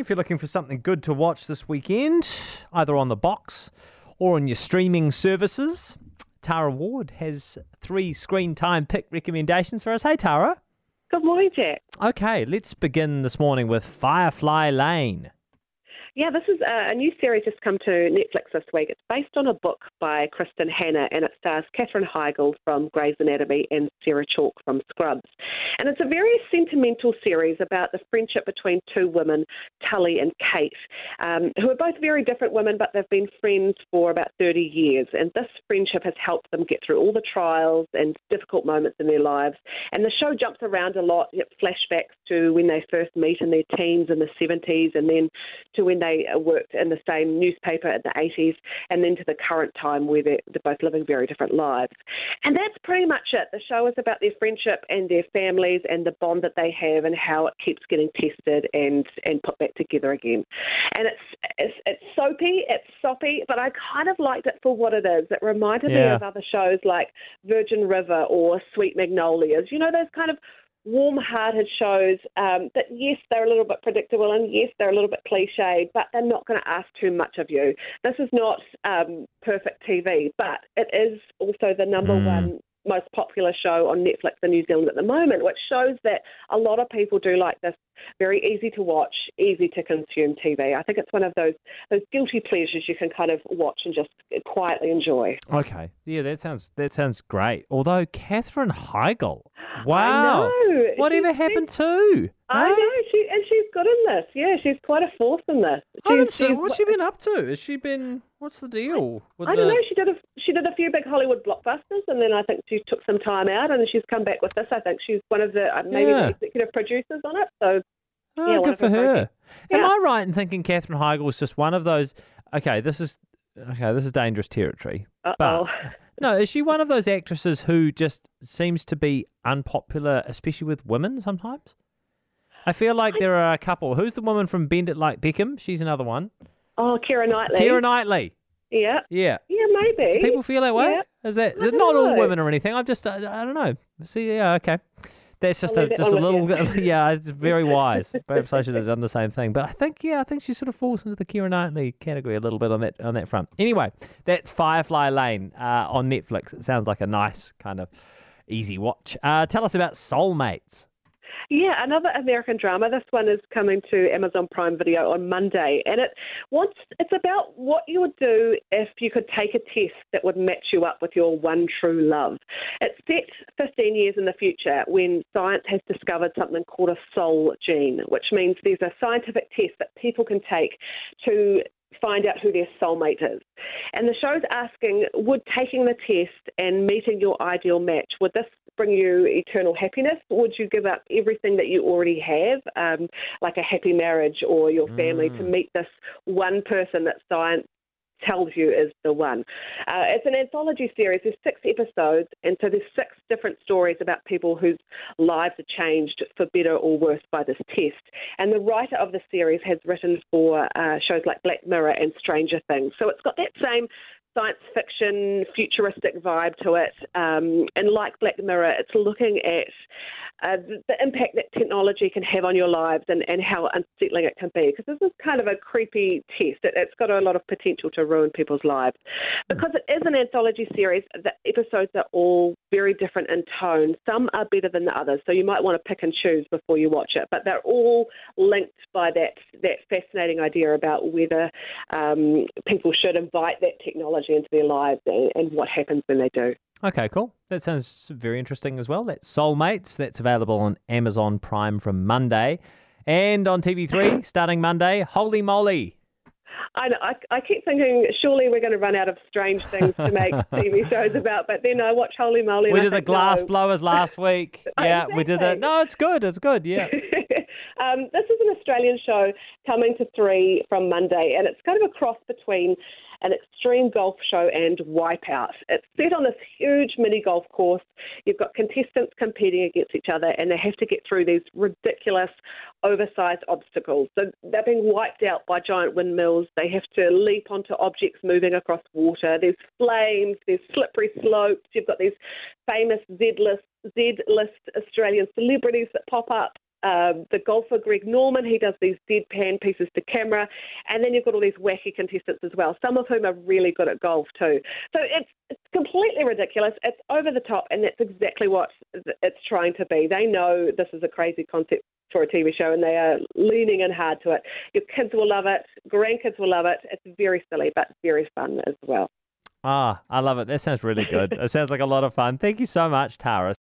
if you're looking for something good to watch this weekend, either on the box or on your streaming services. Tara Ward has three screen time pick recommendations for us. Hey, Tara. Good morning, Jack. Okay, let's begin this morning with Firefly Lane. Yeah, this is a, new series just come to Netflix this week. It's based on a book by Kristin Hannah and it stars Katherine Heigl from Grey's Anatomy and Sarah Chalke from Scrubs. And it's a very sentimental series about the friendship between two women, Tully and Kate, um, who are both very different women, but they've been friends for about 30 years. And this friendship has helped them get through all the trials and difficult moments in their lives. And the show jumps around a lot, it flashbacks to when they first meet in their teens in the 70s and then to when they worked in the same newspaper in the 80s, and then to the current time where they're, they're both living very different lives. And that's pretty much it. The show is about their friendship and their families and the bond that they have and how it keeps getting tested and, and put back together again. And it's, it's, it's soapy, it's soppy, but I kind of liked it for what it is. It reminded Yeah. me of other shows like Virgin River or Sweet Magnolias. You know, those kind of warm-hearted shows um, that yes they're a little bit predictable and yes they're a little bit cliche, but they're not going to ask too much of you this is not um, perfect tv but it is also the number Mm. one most popular show on netflix in new zealand at the moment which shows that a lot of people do like this very easy to watch easy to consume tv i think it's one of those those guilty pleasures you can kind of watch and just quietly enjoy Okay, yeah, that sounds that sounds great. Although Katherine Heigl, I wow, whatever She's- happened to? I know she and she's good in this. Yeah, she's quite a force in this. I haven't seen- what's she been up to? Has she been? What's the deal? With I don't know. She did a she did a few big Hollywood blockbusters, and then I think she took some time out, and she's come back with this. I think she's one of the uh, maybe Yeah. the executive producers on it. So Oh, Yeah, good for her her. projects. Am Yeah. I right in thinking Katherine Heigl is just one of those? Okay, this is okay. This is dangerous territory. uh oh. But no, is she one of those actresses who just seems to be unpopular, especially with women sometimes? I feel like there are a couple. Who's the woman from Bend It Like Beckham? She's another one. Oh, Keira Knightley. Keira Knightley. Yeah. Yeah. Yeah, maybe. Do people feel that way? Yeah. Is that not all women or anything? I'm just I, I don't know. See, yeah, okay. That's just I'll a just a little yeah. It's very wise. Perhaps I should have done the same thing. But I think yeah, I think she sort of falls into the Keira Knightley category a little bit on that on that front. Anyway, that's Firefly Lane uh, on Netflix. It sounds like a nice kind of easy watch. Uh, tell us about Soulmates. Yeah, another American drama. This one is coming to Amazon Prime Video on Monday, and it wants it's about what you would do if you could take a test that would match you up with your one true love. It's set 15 years in the future when science has discovered something called a soul gene, which means there's a scientific test that people can take to find out who their soulmate is. And the show's asking, would taking the test and meeting your ideal match, would this bring you eternal happiness? Would you give up everything that you already have, um, like a happy marriage or your family, to Mm. meet this one person that science tells you is the one. Uh, it's an anthology series. There's six episodes, and so there's six different stories about people whose lives are changed for better or worse by this test. And the writer of the series has written for uh, shows like Black Mirror and Stranger Things. So it's got that same science fiction, futuristic vibe to it. Um, and like Black Mirror, it's looking at uh, the, the impact that technology can have on your lives and, and how unsettling it can be. Because this is kind of a creepy test. It, it's got a lot of potential to ruin people's lives. Because it is an anthology series, the episodes are all very different in tone. Some are better than the others, so you might want to pick and choose before you watch it. But they're all linked by that that fascinating idea about whether um, people should invite that technology into their lives and, and what happens when they do. Okay, cool. That sounds very interesting as well. That's Soulmates. That's available on Amazon Prime from Monday. And on TV3, starting Monday, Holy Moly. I, know, I, I keep thinking, surely we're going to run out of strange things to make TV shows about, but then I watch Holy Moly. We and I did the glass no. blowers last week. Yeah, we did that. No, it's good. It's good. Yeah. um, this is an Australian show coming to three from Monday, and it's kind of a cross between an extreme golf show and Wipeout. It's set on this huge mini golf course. You've got contestants competing against each other, and they have to get through these ridiculous, oversized obstacles. So they're being wiped out by giant windmills. They have to leap onto objects moving across water. There's flames. There's slippery slopes. You've got these famous Z-list, Z-list Australian celebrities that pop up. Um, the golfer Greg Norman. He does these deadpan pieces to camera, and then you've got all these wacky contestants as well. Some of whom are really good at golf too. So it's it's completely ridiculous. It's over the top, and that's exactly what it's trying to be. They know this is a crazy concept for a TV show, and they are leaning in hard to it. Your kids will love it. Grandkids will love it. It's very silly, but very fun as well. Ah, I love it. That sounds really good. it sounds like a lot of fun. Thank you so much, Tara.